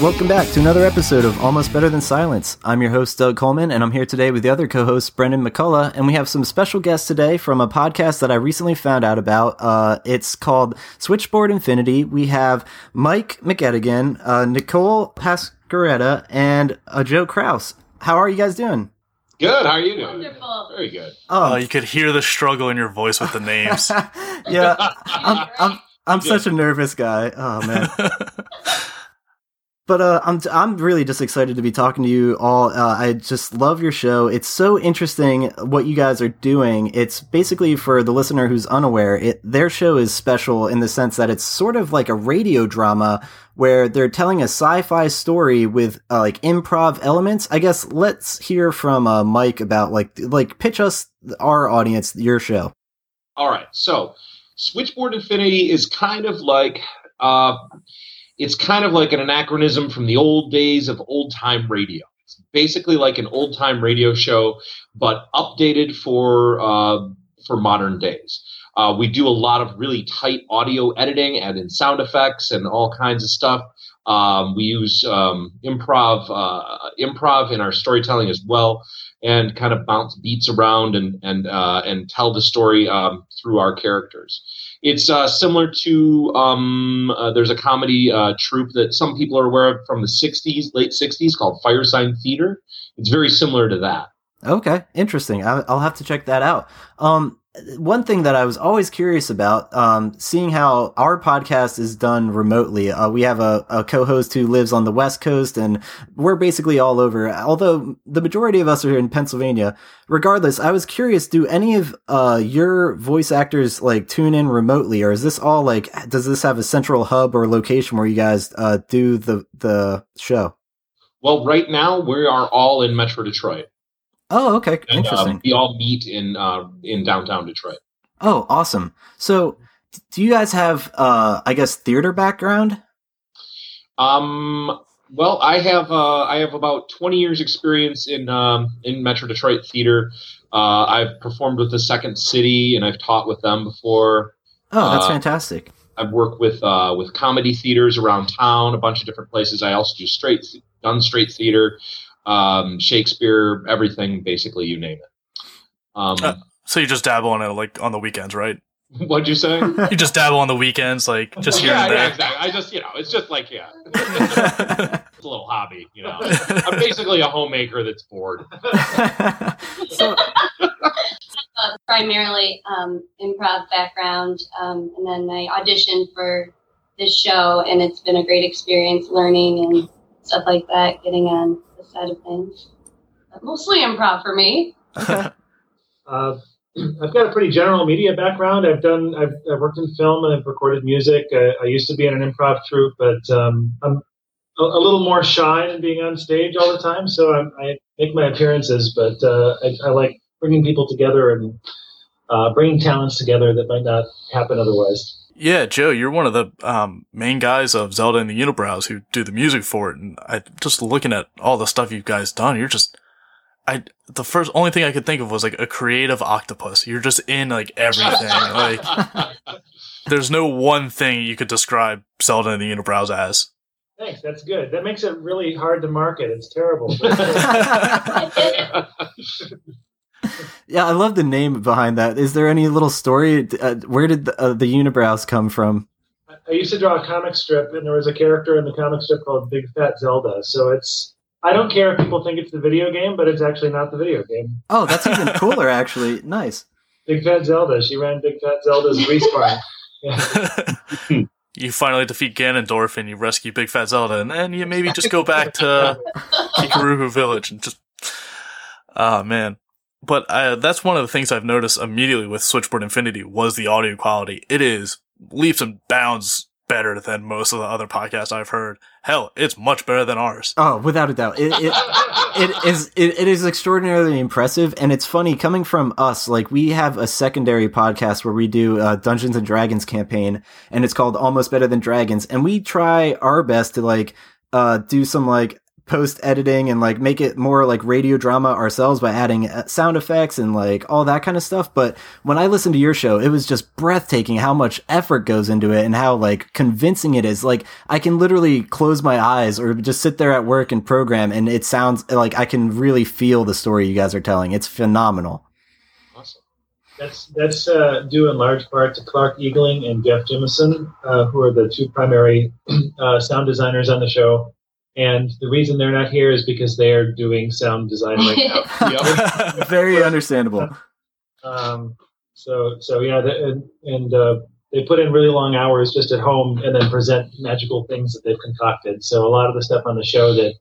Hey everyone, welcome back to another episode of Almost Better Than Silence. I'm your host, Doug Coleman, and I'm here today with the other co host, Brendan McCullough, and we have some special guests today from a podcast that I recently found out about. Uh, it's called Switchboard Infinity. We have Mike McEdigan, uh, Nicole Pascaretta, and uh, Joe Kraus. How are you guys doing? Good. How are you doing? Wonderful. Very good. Oh, you could hear the struggle in your voice with the names. yeah, I'm, I'm, I'm such a nervous guy. Oh, man. But uh, I'm I'm really just excited to be talking to you all. Uh, I just love your show. It's so interesting what you guys are doing. It's basically for the listener who's unaware. It their show is special in the sense that it's sort of like a radio drama where they're telling a sci-fi story with uh, like improv elements. I guess let's hear from uh, Mike about like like pitch us our audience your show. All right. So, Switchboard Infinity is kind of like uh, it's kind of like an anachronism from the old days of old time radio. It's basically like an old time radio show, but updated for uh, for modern days. Uh, we do a lot of really tight audio editing, and in sound effects and all kinds of stuff. Um, we use um, improv uh, improv in our storytelling as well, and kind of bounce beats around and and uh, and tell the story um, through our characters. It's uh, similar to um, uh, there's a comedy uh, troupe that some people are aware of from the '60s, late '60s, called Firesign Theater. It's very similar to that. Okay, interesting. I'll have to check that out. Um, one thing that I was always curious about, um, seeing how our podcast is done remotely. Uh, we have a, a, co-host who lives on the West Coast, and we're basically all over. Although the majority of us are in Pennsylvania. Regardless, I was curious: do any of uh, your voice actors like tune in remotely, or is this all like? Does this have a central hub or location where you guys uh, do the the show? Well, right now we are all in Metro Detroit. Oh, okay, and, interesting. Um, we all meet in uh, in downtown Detroit. Oh, awesome! So, do you guys have, uh, I guess, theater background? Um. Well, I have uh, I have about twenty years experience in um, in Metro Detroit theater. Uh, I've performed with the Second City, and I've taught with them before. Oh, that's fantastic! I've worked with uh, with comedy theaters around town, a bunch of different places. I also do straight done straight theater um, Shakespeare, everything, basically, you name it. Um, uh, so you just dabble in it like on the weekends, right? What'd you say? you just dabble on the weekends, like just here yeah, and there. Yeah, exactly. I just, you know, it's just like, yeah, it's a little hobby, you know. I'm basically a homemaker that's bored. so, primarily um, improv background, um, and then I auditioned for this show, and it's been a great experience learning and stuff like that, getting on side of things. But mostly improv for me. uh, I've got a pretty general media background. I've done, I've, I've worked in film and I've recorded music. I, I used to be in an improv troupe, but um, I'm a, a, little more shy than being on stage all the time. So I'm, i make my appearances, but uh, I, I, like bringing people together and uh, bringing talents together that might not happen otherwise. Yeah, Joe, you're one of the um, main guys of Zelda and the Unibrows who do the music for it, and I just looking at all the stuff you guys done, you're just, I the first only thing I could think of was like a creative octopus. You're just in like everything. like, there's no one thing you could describe Zelda and the Unibrows as. Thanks, that's good. That makes it really hard to market. It's terrible. yeah, I love the name behind that. Is there any little story? Uh, where did the, uh, the unibrows come from? I used to draw a comic strip, and there was a character in the comic strip called Big Fat Zelda. So it's I don't care if people think it's the video game, but it's actually not the video game. Oh, that's even cooler, actually. Nice. Big Fat Zelda. She ran Big Fat Zelda's grease Yeah. you finally defeat Ganondorf and you rescue Big Fat Zelda, and then you maybe just go back to Kakariko Village and just. Ah, oh, man but uh, that's one of the things I've noticed immediately with Switchboard Infinity was the audio quality. It is leaps and bounds better than most of the other podcasts I've heard. Hell, it's much better than ours. Oh, without a doubt, it it, it is it, it is extraordinarily impressive, and it's funny coming from us. Like we have a secondary podcast where we do a Dungeons and Dragons campaign, and it's called Almost Better Than Dragons, and we try our best to like uh, do some like post editing and like make it more like radio drama ourselves by adding uh, sound effects and like all that kind of stuff. But when I listened to your show, it was just breathtaking how much effort goes into it and how like convincing it is. Like I can literally close my eyes or just sit there at work and program and it sounds like I can really feel the story you guys are telling. It's phenomenal. Awesome. That's that's uh, due in large part to Clark Eagling and Jeff Jimison, uh, who are the two primary uh, sound designers on the show. And the reason they're not here is because they are doing sound design right now. Very understandable. Um, so so yeah, the, and, and uh, they put in really long hours just at home and then present magical things that they've concocted. So a lot of the stuff on the show that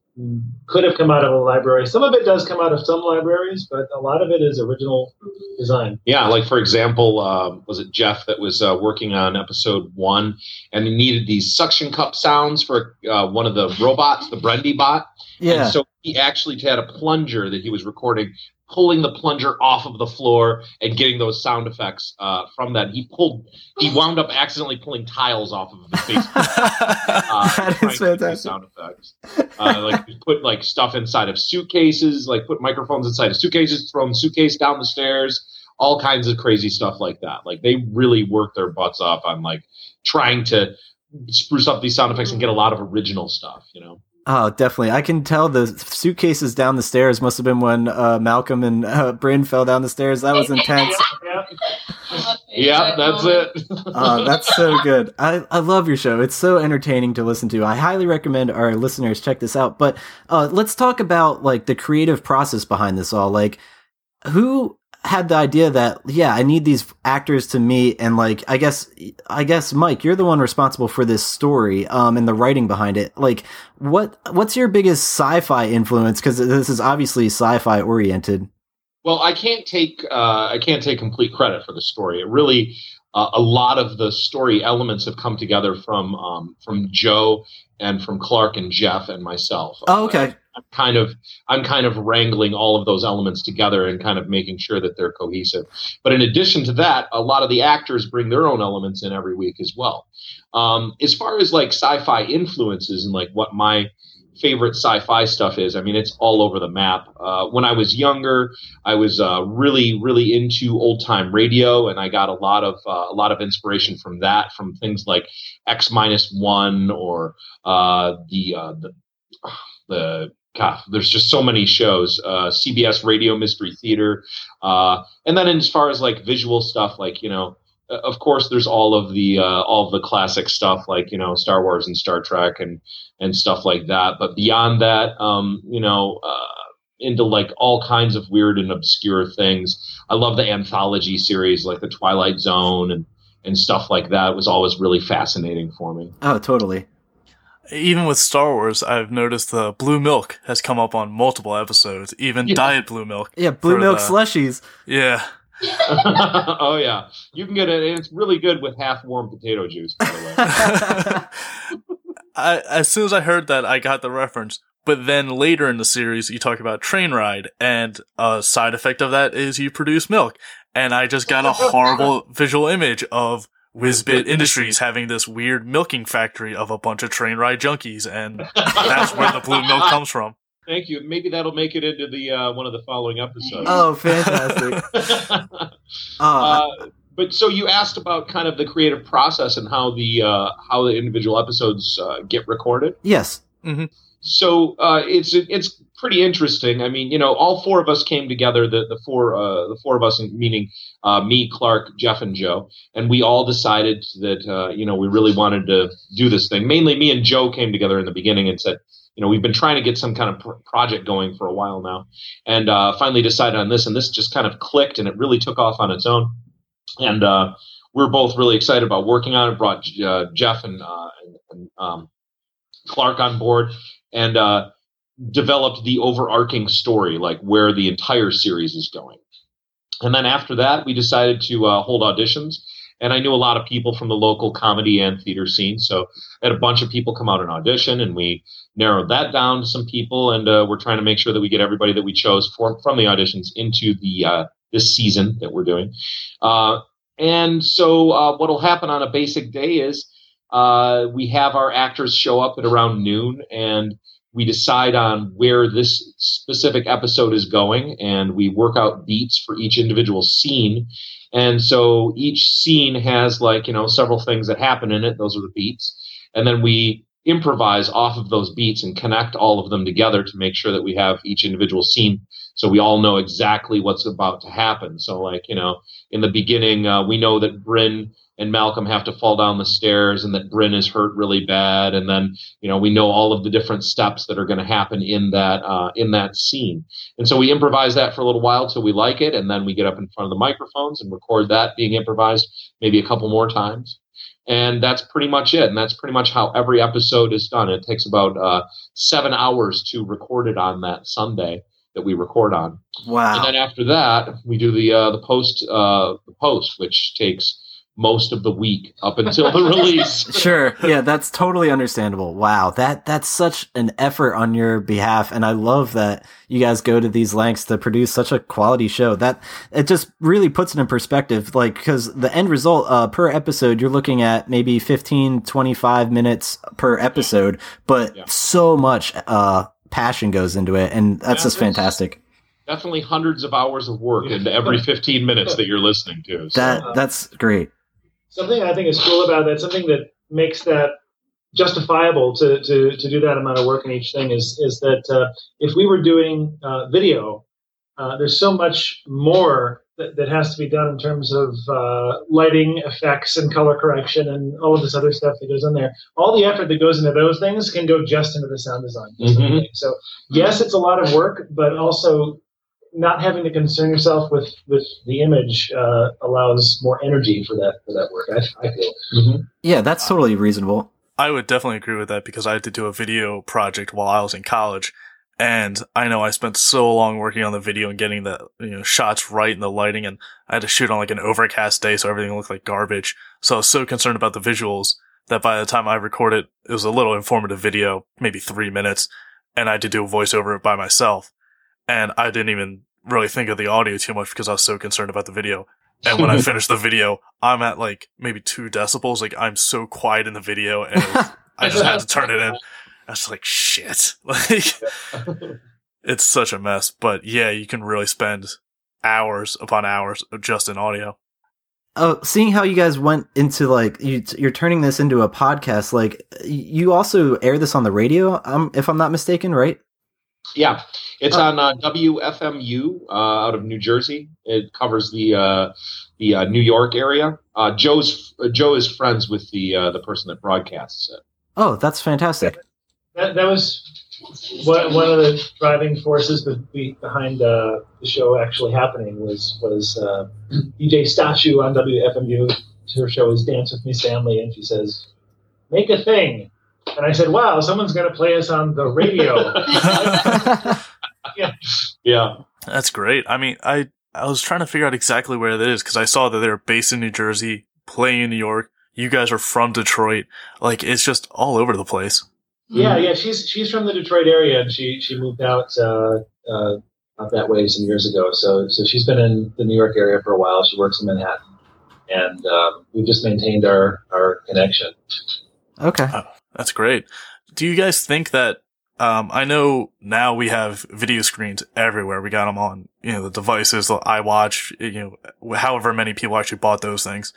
could have come out of a library, some of it does come out of some libraries, but a lot of it is original design. Yeah, like for example, um, was it Jeff that was uh, working on episode one, and he needed these suction cup sounds for uh, one of the robots, the Brendy bot. Yeah. And so he actually had a plunger that he was recording, pulling the plunger off of the floor and getting those sound effects uh, from that. He pulled, he wound up accidentally pulling tiles off of the face. Uh, That is trying to do fantastic. Sound effects. Uh, like he put like stuff inside of suitcases, like put microphones inside of suitcases, throw the suitcase down the stairs, all kinds of crazy stuff like that. Like they really work their butts off on like trying to spruce up these sound effects and get a lot of original stuff. You know. Oh, definitely. I can tell the suitcases down the stairs must have been when uh, Malcolm and uh, Bryn fell down the stairs. That was intense. Yeah. Yeah, that's it. Uh, that's so good. I, I love your show. It's so entertaining to listen to. I highly recommend our listeners check this out. But uh, let's talk about like the creative process behind this all. Like, who had the idea that yeah, I need these actors to meet and like I guess I guess Mike, you're the one responsible for this story um and the writing behind it. Like, what what's your biggest sci-fi influence? Because this is obviously sci-fi oriented. Well, I can't take uh, I can't take complete credit for the story. It really uh, a lot of the story elements have come together from um, from Joe and from Clark and Jeff and myself. Oh, okay. I'm kind of I'm kind of wrangling all of those elements together and kind of making sure that they're cohesive. But in addition to that, a lot of the actors bring their own elements in every week as well. Um, as far as like sci-fi influences and like what my favorite sci-fi stuff is, I mean, it's all over the map. Uh, when I was younger, I was uh, really, really into old time radio, and I got a lot of uh, a lot of inspiration from that, from things like X minus one or uh, the uh, the the God, there's just so many shows. Uh, CBS Radio Mystery Theater, and then as far as like visual stuff, like you know, of course, there's all of the uh, all of the classic stuff, like you know, Star Wars and Star Trek and and stuff like that. But beyond that, um, you know. Uh, into like all kinds of weird and obscure things. I love the anthology series like the Twilight Zone and and stuff like that. It was always really fascinating for me. Oh, totally. Even with Star Wars, I've noticed the blue milk has come up on multiple episodes, even Yeah. diet blue milk. Yeah, blue milk the- slushies. Yeah. oh yeah, you can get it. And it's really good with half warm potato juice. By the way. I, as soon as I heard that, I got the reference. But then later in the series, you talk about train ride, and a side effect of that is you produce milk. And I just got a horrible visual image of Whizbit Industries having this weird milking factory of a bunch of train ride junkies, and that's where the blue milk comes from. Thank you. Maybe that'll make it into the uh, one of the following episodes. Oh, fantastic. Oh, uh, but so you asked about kind of the creative process and how the uh, how the individual episodes uh, get recorded. yes. So uh, it's it's pretty interesting. I mean, you know, all four of us came together. The the four uh, the four of us, meaning uh, me, Clark, Jeff, and Joe, and we all decided that uh, you know we really wanted to do this thing. Mainly, me and Joe came together in the beginning and said, you know, we've been trying to get some kind of pr- project going for a while now, and uh, finally decided on this, and this just kind of clicked, and it really took off on its own, and uh, we we're both really excited about working on it. Brought uh, Jeff and, uh, and, and um, Clark on board, and uh, developed the overarching story, like where the entire series is going. And then after that, we decided to uh, hold auditions. And I knew a lot of people from the local comedy and theater scene. So I had a bunch of people come out and audition, and we narrowed that down to some people. And uh, we're trying to make sure that we get everybody that we chose for, from the auditions into the uh, this season that we're doing. Uh, and so uh, what will happen on a basic day is uh, we have our actors show up at around noon, and we decide on where this specific episode is going and we work out beats for each individual scene. And so each scene has like you know several things that happen in it. Those are the beats. And then we improvise off of those beats and connect all of them together to make sure that we have each individual scene so we all know exactly what's about to happen so like you know in the beginning uh, we know that bryn and Malcolm have to fall down the stairs and that Bryn is hurt really bad. And then, you know, we know all of the different steps that are going to happen in that, uh, in that scene. And so we improvise that for a little while till we like it. And then we get up in front of the microphones and record that being improvised maybe a couple more times. And that's pretty much it. And that's pretty much how every episode is done. It takes about uh, seven hours to record it on that Sunday that we record on. Wow. And then after that, we do the uh, the post uh, the post, which takes most of the week up until the release. sure. Yeah, that's totally understandable. Wow. That that's such an effort on your behalf and I love that you guys go to these lengths to produce such a quality show. That it just really puts it in perspective like cuz the end result uh, per episode you're looking at maybe 15 25 minutes per episode, but yeah. so much uh, passion goes into it and that's yeah, just fantastic definitely hundreds of hours of work into every 15 minutes that you're listening to. So. That that's great something I think is cool about that, something that makes that justifiable to, to, to do that amount of work in each thing is, is that uh, if we were doing uh, video, uh, there's so much more that, that, has to be done in terms of uh, lighting effects and color correction and all of this other stuff that goes in there. All the effort that goes into those things can go just into the sound design. Mm-hmm. So yes, it's a lot of work, but also not having to concern yourself with with the image uh, allows more energy for that for that work. I, I feel. Mm-hmm. Yeah, that's totally reasonable. I would definitely agree with that because I had to do a video project while I was in college, and I know I spent so long working on the video and getting the you know shots right and the lighting, and I had to shoot on like an overcast day, so everything looked like garbage. So I was so concerned about the visuals that by the time I recorded, it was a little informative video, maybe three minutes, and I had to do a voiceover by myself and I didn't even really think of the audio too much because I was so concerned about the video. And when I finished the video, I'm at like maybe two decibels. Like I'm so quiet in the video and I just had to turn it in. I was like, shit. Like it's such a mess. But yeah, you can really spend hours upon hours just in audio. Oh, seeing how you guys went into like you, you're turning this into a podcast. Like you also air this on the radio, um, if I'm not mistaken, right? Yeah, it's oh. on uh, WFMU uh, out of New Jersey. It covers the uh, the uh, New York area. Uh, Joe's uh, Joe is friends with the the person that broadcasts it. Oh, that's fantastic. That, that was one, one of the driving forces behind uh, the show actually happening was was uh, DJ Statue on WFMU. Her show is Dance with Me Stanley, and she says, "Make a thing." And I said, wow, someone's going to play us on the radio. yeah. yeah. That's great. I mean, I, I was trying to figure out exactly where that is because I saw that they're based in New Jersey, playing in New York. You guys are from Detroit. Like, it's just all over the place. Yeah, yeah. She's she's from the Detroit area, and she she moved out uh, uh, out that way some years ago. So so she's been in the New York area for a while. She works in Manhattan, and um, we've just maintained our our connection. Okay. Oh, that's great. Do you guys think that um, I know now we have video screens everywhere. We got them on, you know, the devices, the iWatch, you know, however many people actually bought those things.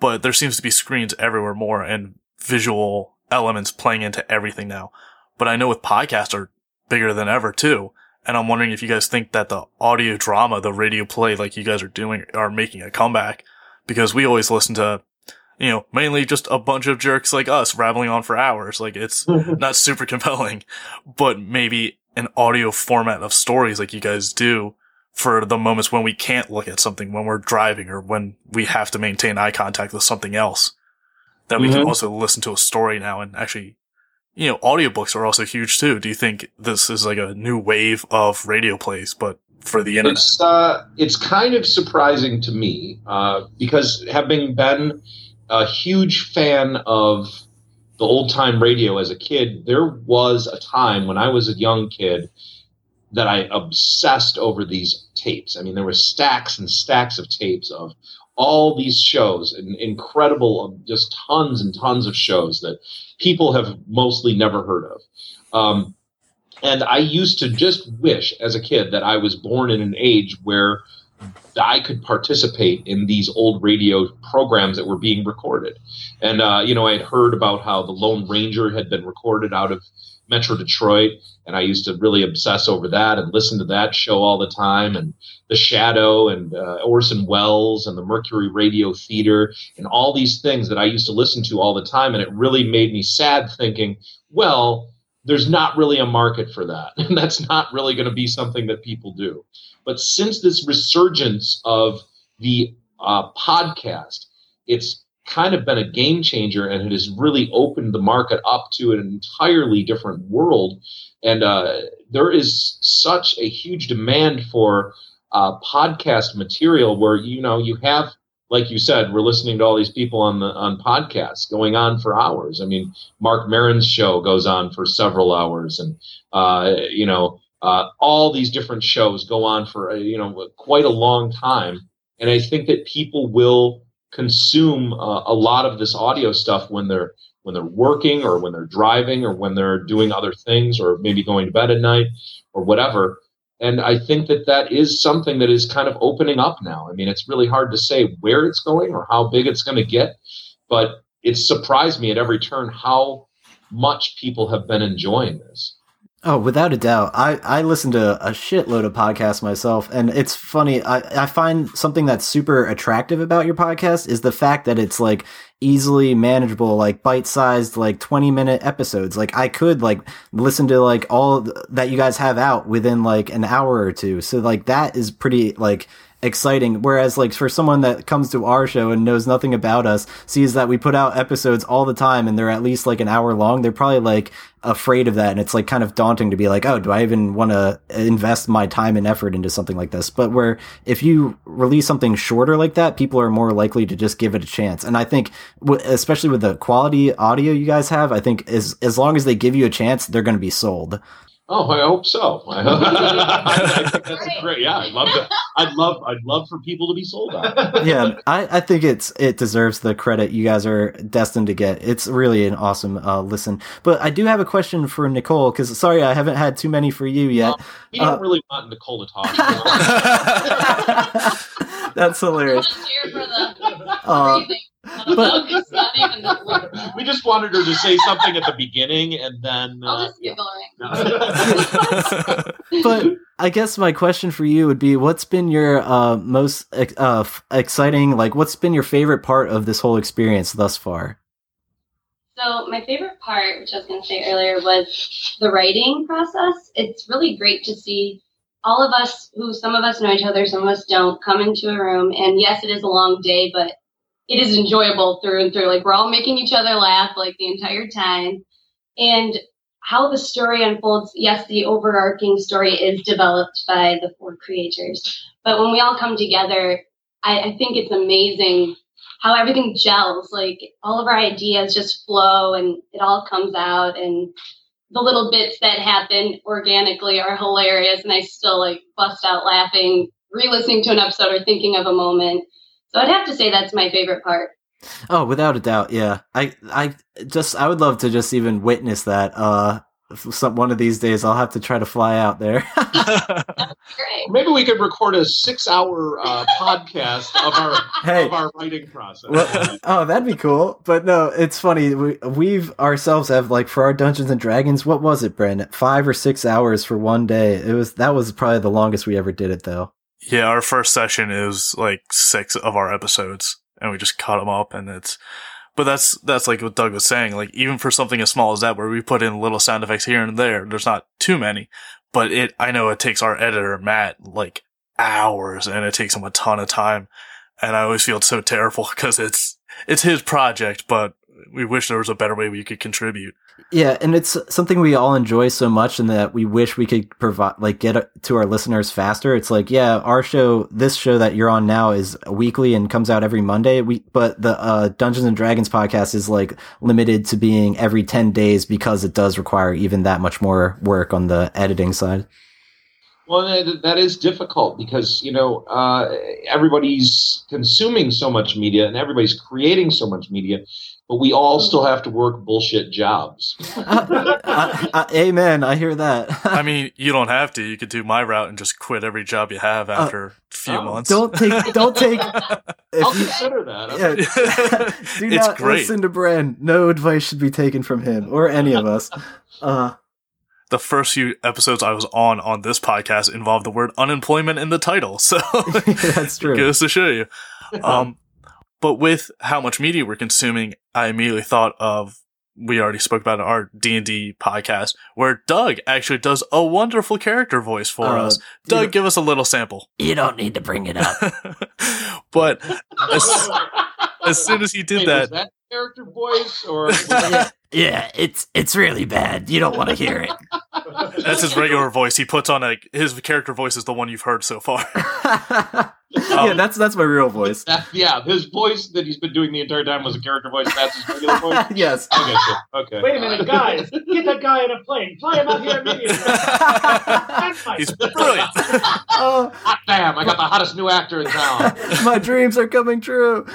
But there seems to be screens everywhere more and visual elements playing into everything now. But I know with podcasts are bigger than ever too. And I'm wondering if you guys think that the audio drama, the radio play like you guys are doing are making a comeback because we always listen to you know, mainly just a bunch of jerks like us rattling on for hours. Like it's not super compelling, but maybe an audio format of stories like you guys do for the moments when we can't look at something when we're driving or when we have to maintain eye contact with something else that we mm-hmm. can also listen to a story now and actually you know audiobooks are also huge too do you think this is like a new wave of radio plays but for the internet it's, uh, it's kind of surprising to me uh, because having been a huge fan of the old time radio as a kid. There was a time when I was a young kid that I obsessed over these tapes. I mean, there were stacks and stacks of tapes of all these shows, and incredible, just tons and tons of shows that people have mostly never heard of. Um, And I used to just wish as a kid that I was born in an age where I could participate in these old radio programs that were being recorded. And, uh, you know, I had heard about how the Lone Ranger had been recorded out of Metro Detroit. And I used to really obsess over that and listen to that show all the time. And The Shadow and uh, Orson Welles and the Mercury Radio Theater and all these things that I used to listen to all the time. And it really made me sad thinking, well, there's not really a market for that. And that's not really going to be something that people do. But since this resurgence of the uh, podcast, it's kind of been a game changer and it has really opened the market up to an entirely different world. And uh, there is such a huge demand for uh, podcast material where, you know, you have like you said, we're listening to all these people on the on podcasts going on for hours. I mean, Marc Maron's show goes on for several hours, and uh, you know, uh, all these different shows go on for uh, you know quite a long time. And I think that people will consume uh, a lot of this audio stuff when they're when they're working or when they're driving or when they're doing other things or maybe going to bed at night or whatever and I think that that is something that is kind of opening up now. I mean, it's really hard to say where it's going or how big it's going to get, but it's surprised me at every turn how much people have been enjoying this. Oh, without a doubt. I, I listen to a shitload of podcasts myself, and it's funny. I, I find something that's super attractive about your podcast is the fact that it's like easily manageable, like bite sized, like 20 minute episodes. Like I could like listen to like all that you guys have out within like an hour or two. So like that is pretty like exciting. Whereas like for someone that comes to our show and knows nothing about us, sees that we put out episodes all the time and they're at least like an hour long, they're probably like afraid of that. And it's like kind of daunting to be like, oh, do I even want to invest my time and effort into something like this? But where if you release something shorter like that, people are more likely to just give it a chance. And I think, especially with the quality audio you guys have, I think as, as long as they give you a chance, they're going to be sold. Oh, I hope so. I, think that's great. Yeah, I'd love to. I'd love. I'd love for people to be sold on. yeah, I, I think it's it deserves the credit you guys are destined to get. It's really an awesome uh, listen. But I do have a question for Nicole because sorry I haven't had too many for you yet. Well, we don't uh, really want Nicole to talk. that's hilarious. Uh, but we just wanted her to say something at the beginning, and then uh, yeah. but I guess my question for you would be: What's been your uh, most uh, exciting? Like, what's been your favorite part of this whole experience thus far? So my favorite part, which I was going to say earlier, was the writing process. It's really great to see all of us, who some of us know each other, some of us don't, come into a room. And yes, it is a long day, but it is enjoyable through and through. Like we're all making each other laugh like the entire time. And how the story unfolds, yes, the overarching story is developed by the four creators. But when we all come together, I, I think it's amazing how everything gels. Like all of our ideas just flow and it all comes out and the little bits that happen organically are hilarious and I still like bust out laughing, re-listening to an episode or thinking of a moment. So I'd have to say that's my favorite part. Oh, without a doubt, yeah. I I just I would love to just even witness that. Uh, some one of these days I'll have to try to fly out there. Maybe we could record a six-hour uh, podcast of our hey, of our writing process. Well, oh, that'd be cool. But no, it's funny. We we've ourselves have like for our Dungeons and Dragons. What was it, Brent? Five or six hours for one day. It was that was probably the longest we ever did it, though. Yeah, our first session is like six of our episodes, and we just cut them up, and it's. But that's that's like what Doug was saying. Like even for something as small as that, where we put in little sound effects here and there, there's not too many. But it, I know it takes our editor Matt like hours, and it takes him a ton of time. And I always feel so terrible because it's it's his project, but we wish there was a better way we could contribute. Yeah, and it's something we all enjoy so much, and that we wish we could provide, like, get to our listeners faster. It's like, yeah, our show, this show that you're on now, is weekly and comes out every Monday. We, but the uh, Dungeons and Dragons podcast is like limited to being every ten days because it does require even that much more work on the editing side. Well, that, that is difficult because you know uh, everybody's consuming so much media and everybody's creating so much media, but we all still have to work bullshit jobs. Uh, uh, uh, amen. I hear that. I mean, you don't have to. You could do my route and just quit every job you have after a few oh, months. don't take. Don't take. I'll you, consider that. yeah, do It's not great. listen to Bren. No advice should be taken from him or any of us. Uh, the first few episodes I was on on this podcast involved the word unemployment in the title, so that's true. goes to show you. Um, but with how much media we're consuming, I immediately thought of we already spoke about our D and D podcast where Doug actually does a wonderful character voice for Uh, us. Doug, give us a little sample. You don't need to bring it up. but as, as soon as he did Wait, that, was that character voice or yeah, yeah, it's it's really bad. You don't want to hear it. that's his regular voice. He puts on a his character voice is the one you've heard so far. Um, yeah, that's that's my real voice. that, yeah, his voice that he's been doing the entire time was a character voice. That's his regular voice. yes. I get. Okay. Wait a minute, guys! Get that guy in a plane. Fly him out here immediately. He's brilliant. Oh, Hot damn! I got the hottest new actor in town. my dreams are coming true.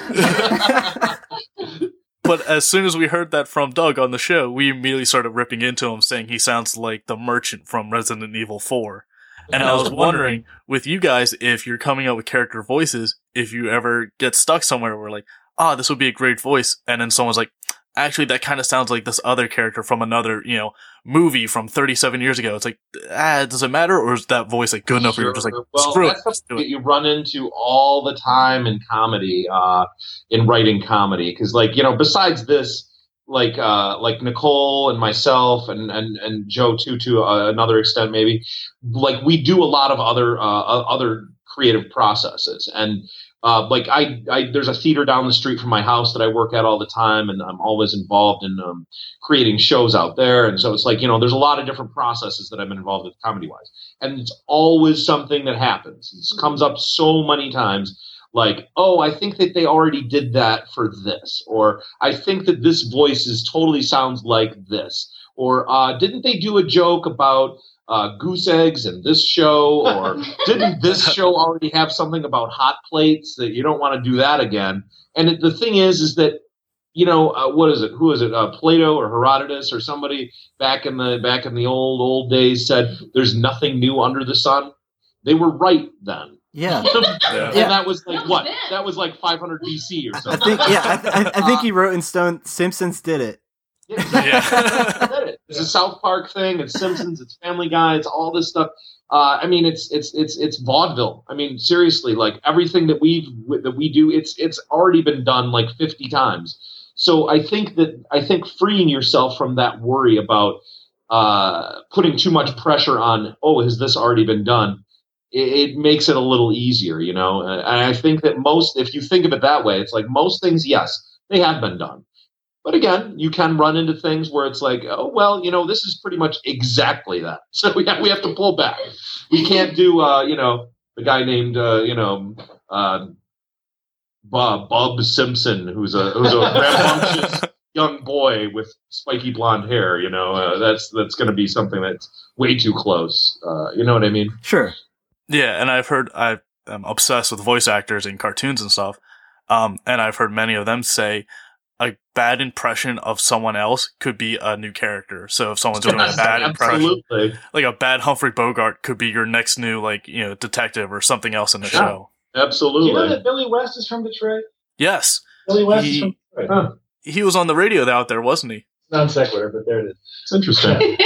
But as soon as we heard that from Doug on the show, we immediately started ripping into him, saying he sounds like the merchant from Resident Evil 4. And I was wondering, with you guys, if you're coming up with character voices, if you ever get stuck somewhere where like, ah, this would be a great voice, and then someone's like, actually, that kind of sounds like this other character from another, you know, movie from 37 years ago. It's like, ah, does it matter, or is that voice like good enough where you're just like, well, screw it, that's let's do something it. that you run into all the time in comedy, uh, in writing comedy, because like you know, besides this, like uh, like Nicole and myself and and and Joe too, to uh, another extent maybe, like we do a lot of other uh, other creative processes and. Uh, like I, I, there's a theater down the street from my house that I work at all the time, and I'm always involved in um, creating shows out there. And so it's like you know, there's a lot of different processes that I've been involved with comedy wise and it's always something that happens. It comes up so many times, like, oh, I think that they already did that for this, or I think that this voice is totally sounds like this, or uh, didn't they do a joke about uh, goose eggs in this show, or didn't this show already have something about hot plates that you don't want to do that again? And it, the thing is, is that you know uh, what is it? Who is it? Uh, Plato or Herodotus or somebody back in the back in the old old days said there's nothing new under the sun. They were right then. Yeah. Yeah. and that was like That what? was. That was like 500 BC or something. I think yeah, I, th- I, I think he wrote in stone Simpsons did it. Yeah, exactly. Did it. It's a South Park thing. It's Simpsons. It's Family Guy. It's all this stuff. Uh, I mean, it's it's it's it's vaudeville. I mean, seriously, like everything that we've that we do, it's it's already been done like 50 times. So I think that I think freeing yourself from that worry about uh, putting too much pressure on, oh, has this already been done? It, it makes it a little easier, you know. And I think that most, if you think of it that way, it's like most things, yes, they have been done. But again, you can run into things where it's like, oh well, you know, this is pretty much exactly that. So we have, we have to pull back. We can't do, uh, you know, the guy named, uh, you know, uh, Bob, Bob Simpson, who's a who's a rambunctious young boy with spiky blonde hair. You know, uh, that's that's going to be something that's way too close. Uh, you know what I mean? Sure. Yeah, and I've heard I am obsessed with voice actors in cartoons and stuff. Um, and I've heard many of them say a bad impression of someone else could be a new character. So if someone's doing a bad impression, like a bad Humphrey Bogart could be your next new like you know detective or something else in the Sure. show. Do you know Absolutely. that Billy West is from Detroit? Yes, Billy West He- is from Detroit. Huh. he was on the radio out there, wasn't he? Non sequitur, but there it is. It's interesting.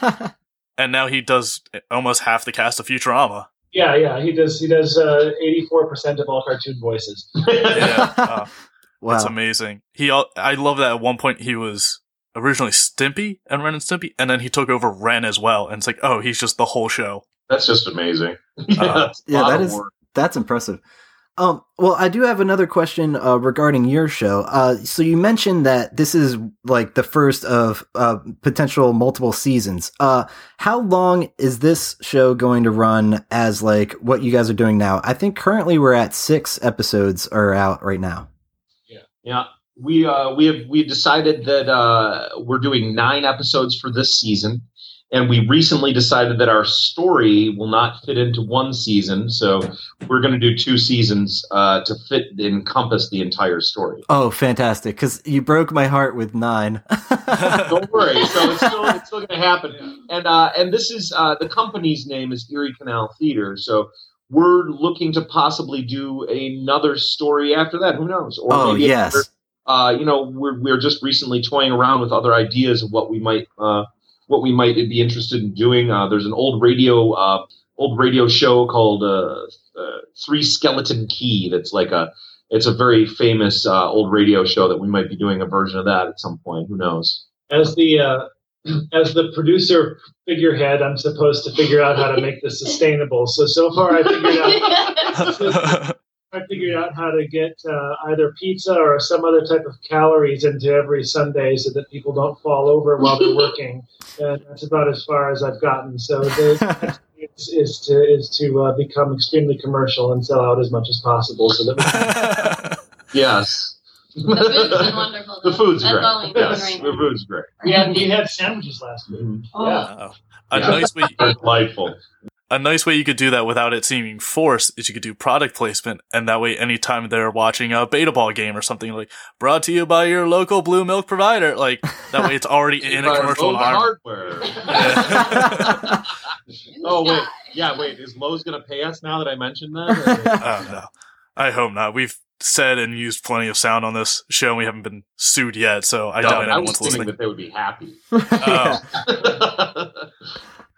And now he does almost half the cast of Futurama. Yeah, yeah. He does. He does uh, eighty-four percent of all cartoon voices. Yeah, uh, wow. It's amazing. He, al- I love that at one point he was originally Stimpy and Ren and Stimpy, and then he took over Ren as well. And it's like, oh, he's just the whole show. That's just amazing. Yeah, Uh, it's a yeah, lot that of is- work. That's impressive. Um, well, I do have another question uh, regarding your show. Uh, so you mentioned that this is like the first of uh, potential multiple seasons. Uh, how long is this show going to run as like what you guys are doing now? I think currently we're at six episodes are out right now. Yeah, yeah. we uh, we have we decided that uh, we're doing nine episodes for this season, and we recently decided that our story will not fit into one season, so we're going to do two seasons uh, to fit encompass the entire story. Oh, fantastic! Because you broke my heart with nine. Don't worry, so it's still it's still going to happen. And uh, and this is uh, the company's name is Erie Canal Theater, so we're looking to possibly do another story after that. Who knows? Or oh yes. Uh, you know, we're we're just recently toying around with other ideas of what we might uh, what we might be interested in doing. Uh, there's an old radio uh, old radio show called uh, uh, Three Skeleton Key. That's like a it's a very famous uh, old radio show that we might be doing a version of that at some point. Who knows? As the uh, as the producer figurehead, I'm supposed to figure out how to make this sustainable. So so far, I figured out I figured out how to get uh, either pizza or some other type of calories into every Sunday so that people don't fall over while they're working. And that's about as far as I've gotten. So the is, is to is to uh, become extremely commercial and sell out as much as possible. So that yes. The food's been wonderful. The food's That's great. Yes, right the food's great. We had we had sandwiches last week. Mm-hmm. Oh. Yeah. A yeah. nice way. Delightful a nice way you could do that without it seeming forced is you could do product placement. And that way, anytime they're watching a beta ball game or something like brought to you by your local blue milk provider, like that way it's already in a commercial hardware. oh, wait. Yeah, wait. Is Lowe's going to pay us now that I mentioned that? oh, no. I hope not. We've said and used plenty of sound on this show and we haven't been sued yet, so I no, doubt anyone's listening. that they would be happy. Oh.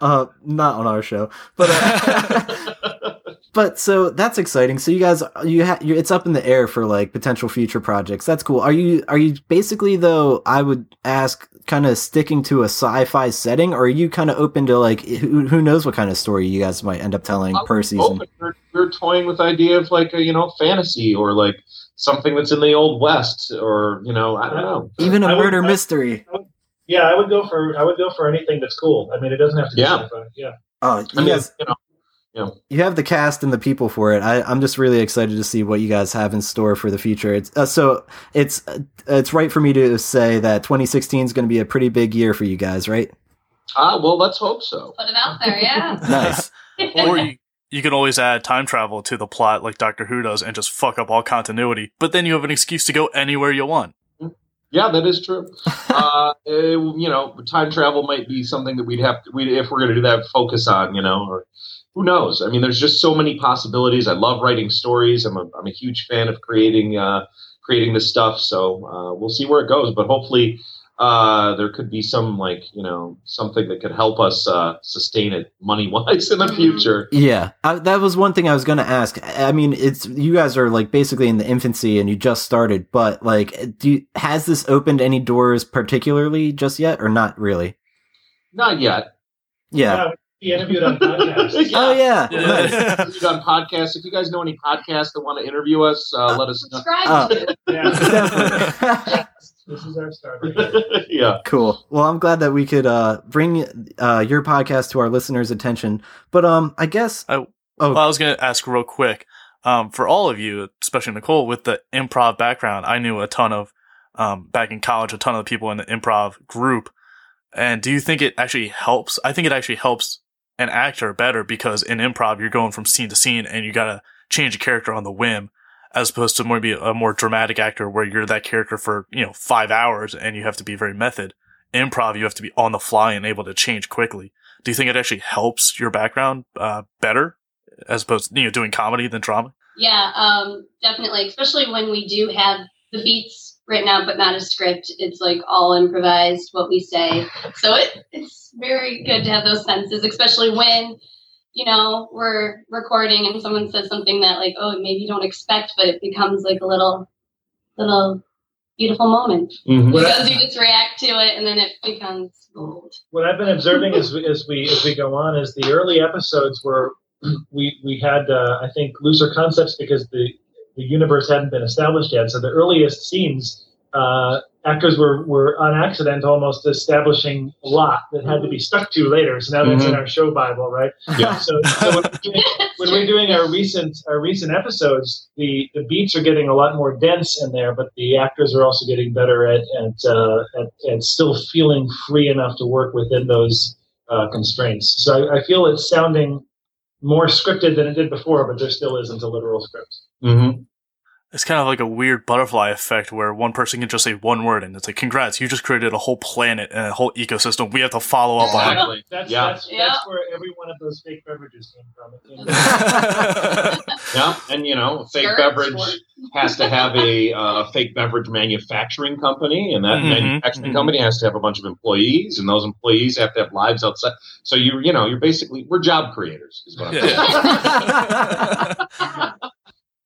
Uh, not on our show, but uh, but so that's exciting. So you guys, you have it's up in the air for like potential future projects. That's cool. Are you are you basically though? I would ask, kind of sticking to a sci-fi setting, or are you kind of open to like who, who knows what kind of story you guys might end up telling I'm per season? We're, we're toying with the idea of like a you know fantasy or like something that's in the old west, or you know I don't know, even a I murder would, mystery. I would, yeah, I would go for I would go for anything that's cool. I mean, it doesn't have to be yeah. Fun. Yeah. Oh, you I mean, guys, you know, you, know. you have the cast and the people for it. I, am just really excited to see what you guys have in store for the future. It's uh, so it's uh, it's right for me to say that 2016 is going to be a pretty big year for you guys, right? Ah, uh, well, let's hope so. Put it out there, yeah. nice. or you, you can always add time travel to the plot like Doctor Who does and just fuck up all continuity. But then you have an excuse to go anywhere you want. Yeah, that is true. uh, it, you know, time travel might be something that we'd have to, we if we're going to do that, focus on. You know, or who knows? I mean, there's just so many possibilities. I love writing stories. I'm a, I'm a huge fan of creating uh, creating this stuff. So uh, we'll see where it goes. But hopefully, uh, there could be some like you know something that could help us uh, sustain it money wise in the mm-hmm. future. Yeah, I, that was one thing I was going to ask. I mean, it's you guys are like basically in the infancy and you just started, but like, do you, has this opened any doors particularly just yet, or not really? Not yet. Yeah. yeah he interviewed on podcasts. Oh yeah, yeah. Nice. on podcasts. If you guys know any podcasts that want to interview us, uh, let us know. Subscribe. yeah, this is our start. yeah. Cool. Well, I'm glad that we could uh, bring uh, your podcast to our listeners' attention. But um, I guess. I, oh, well, I was going to ask real quick. Um, for all of you, especially Nicole, with the improv background, I knew a ton of um, back in college, a ton of the people in the improv group. And do you think it actually helps? I think it actually helps an actor better because in improv, you're going from scene to scene and you got to change a character on the whim as opposed to maybe a more dramatic actor where you're that character for, you know, five hours and you have to be very method. Improv, you have to be on the fly and able to change quickly. Do you think it actually helps your background, uh, better as opposed to, you know, doing comedy than drama? Yeah, um, definitely. Especially when we do have the beats written out, but not a script. It's like all improvised, what we say. So it, it's very good to have those senses, especially when you know, we're recording and someone says something that like, oh, maybe you don't expect, but it becomes like a little, little beautiful moment mm-hmm. because you just react to it and then it becomes gold. What I've been observing as we, as we as we go on is the early episodes where we we had uh, I think looser concepts because the the universe hadn't been established yet. So the earliest scenes uh, actors were, were on accident almost establishing a lot that had to be stuck to later. So now that's mm-hmm. in our show Bible, right? Yeah. So, so when, when, we're doing our recent our recent episodes, the, the beats are getting a lot more dense in there, but the actors are also getting better at at, uh, at, at still feeling free enough to work within those uh, constraints. So I, I feel it's sounding more scripted than it did before, but there still isn't a literal script. Mm-hmm. It's kind of like a weird butterfly effect where one person can just say one word and it's like, congrats, you just created a whole planet and a whole ecosystem we have to follow up on. Exactly. That's, Yeah. that's, Yeah. that's where every one of those fake beverages came from. It came from Yeah, and you know, a fake Skirt, beverage short. has to have a uh, fake beverage manufacturing company, and that Mhm, manufacturing mhm. company has to have a bunch of employees, and those employees have to have lives outside. So you, you know, you're basically we're job creators, is what I'm saying.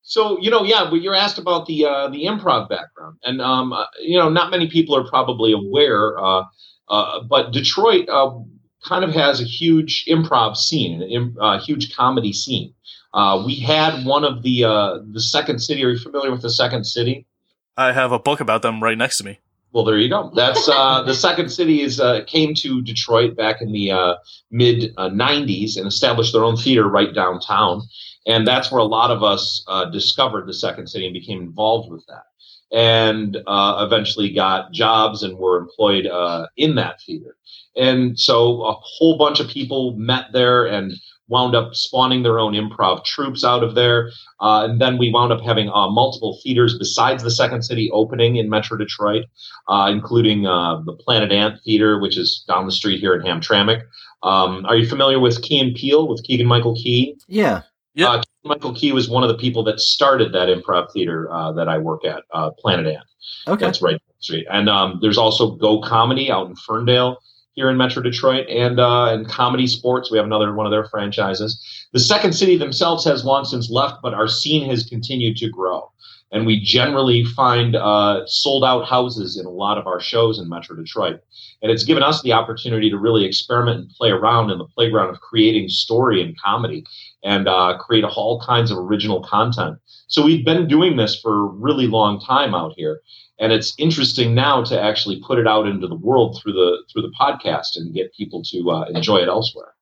So you know, yeah, but you're asked about the uh, the improv background, and um, uh, you know, not many people are probably aware, uh, uh, but Detroit uh, kind of has a huge improv scene, a uh, huge comedy scene. Uh, we had one of the uh, the Second City. Are you familiar with the Second City? I have a book about them right next to me. Well, there you go. That's uh, the Second City is uh, came to Detroit back in the uh, mid uh, '90s and established their own theater right downtown, and that's where a lot of us uh, discovered the Second City and became involved with that, and uh, eventually got jobs and were employed uh, in that theater. And so a whole bunch of people met there and wound up spawning their own improv troupes out of there. Uh, and then we wound up having uh, multiple theaters besides the Second City opening in Metro Detroit, uh, including uh, the Planet Ant Theater, which is down the street here in Hamtramck. Um, are you familiar with Key and Peele with Keegan Michael Key? yeah. Yeah. Uh, Michael Key was one of the people that started that improv theater uh, that I work at, uh, Planet Ant. Okay. That's right street. And um, there's also Go Comedy out in Ferndale here in Metro Detroit, and uh, and Comedy Sports. We have another one of their franchises. The Second City themselves has long since left, but our scene has continued to grow. And we generally find uh, sold out houses in a lot of our shows in Metro Detroit. And it's given us the opportunity to really experiment and play around in the playground of creating story and comedy and uh, create all kinds of original content. So we've been doing this for a really long time out here and it's interesting now to actually put it out into the world through the through the podcast and get people to uh, enjoy it elsewhere.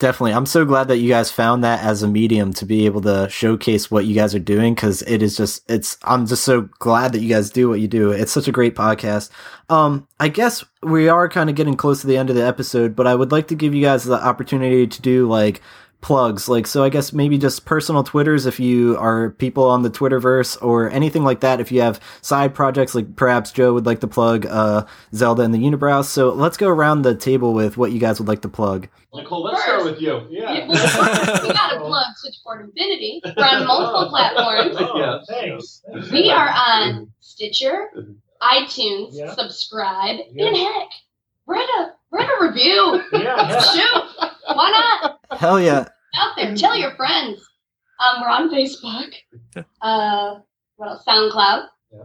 Definitely. I'm so glad that you guys found that as a medium to be able to showcase what you guys are doing because it is just, it's, I'm just so glad that you guys do what you do. It's such a great podcast. Um, I guess we are kind of getting close to the end of the episode, but I would like to give you guys the opportunity to do like plugs. Like, so I guess maybe just personal Twitters if you are people on the Twitterverse or anything like that. If you have side projects, like perhaps Joe would like to plug, uh, Zelda and the Unibrows. So let's go around the table with what you guys would like to plug. Nicole, let's start with you. Yeah. we gotta plug Switchboard Infinity. We're on multiple platforms. Oh, Yeah. thanks. Thanks. We are on Stitcher, iTunes, Yeah. subscribe, Yeah. and heck, write a write a review. Yeah, yeah. Shoot, why not? Hell yeah. Out there, tell your friends. Um, we're on Facebook. Uh, what else? SoundCloud. Yeah.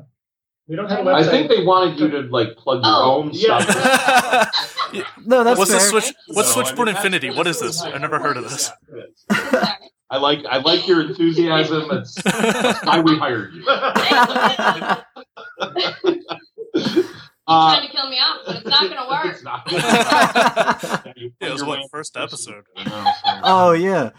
We don't have a I website. I think they wanted you to like plug your Oh, own yeah. stuff. No, that's what's fair. the switch? What's No, I Switchboard mean, that's- Infinity? What is this? I've never heard of this. Sorry. I like I like your enthusiasm. That's, that's why we hired you. Uh, trying to kill me off, but it's not gonna work. it's not gonna Yeah, it was what first episode. oh yeah.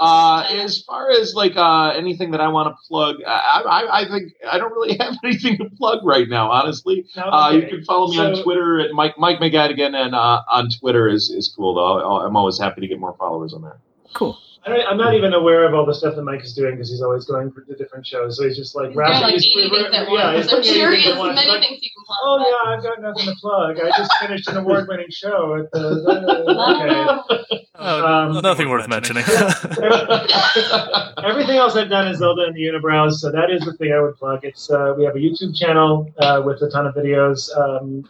Uh, as far as like uh, anything that I want to plug, I, I, I think I don't really have anything to plug right now. Honestly, No, uh, you can follow me on Twitter at Mike Mike McGadigan, and uh, on Twitter is is cool though. I'm always happy to get more followers on there. Cool. I don't, I'm not even aware of all the stuff that Mike is doing because he's always going for the different shows. So he's just like He's doing wrapping like his 80 yeah, he's I'm doing 80 sure he things has at once. many Like, things he can plug. Oh but- yeah, I've got nothing to plug. I just finished an award-winning show at the. okay. Oh, Um, nothing worth mentioning. Everything else I've done is Zelda and the Unibrows, so that is the thing I would plug. It's uh, we have a YouTube channel uh, with a ton of videos, um,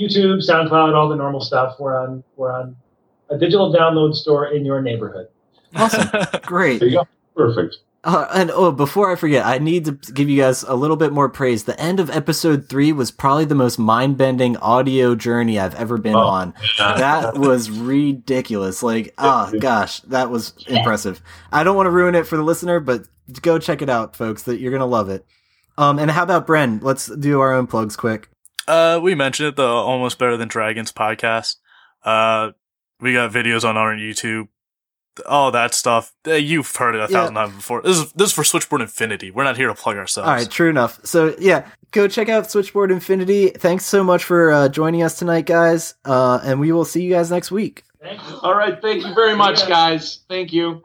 YouTube, SoundCloud, all the normal stuff. We're on we're on a digital download store in your neighborhood. Awesome. Great. There you go. Perfect. Uh, and oh, before I forget, I need to give you guys a little bit more praise. The end of episode three was probably the most mind bending audio journey I've ever been Oh. on. That was ridiculous. Like, oh gosh, that was impressive. I don't want to ruin it for the listener, but go check it out, folks. That you're gonna love it. Um, and how about Bren? Let's do our own plugs quick. Uh, we mentioned it, the Almost Better Than Dragons podcast. Uh, we got videos on our YouTube. All that stuff. Uh, You've heard it a Yeah. thousand times before. This is this is for Switchboard Infinity. We're not here to plug ourselves. All right, true enough. So yeah, go check out Switchboard Infinity. Thanks so much for uh, joining us tonight, guys. Uh, and we will see you guys next week. Thank you. All right. Thank you very much, guys. Thank you.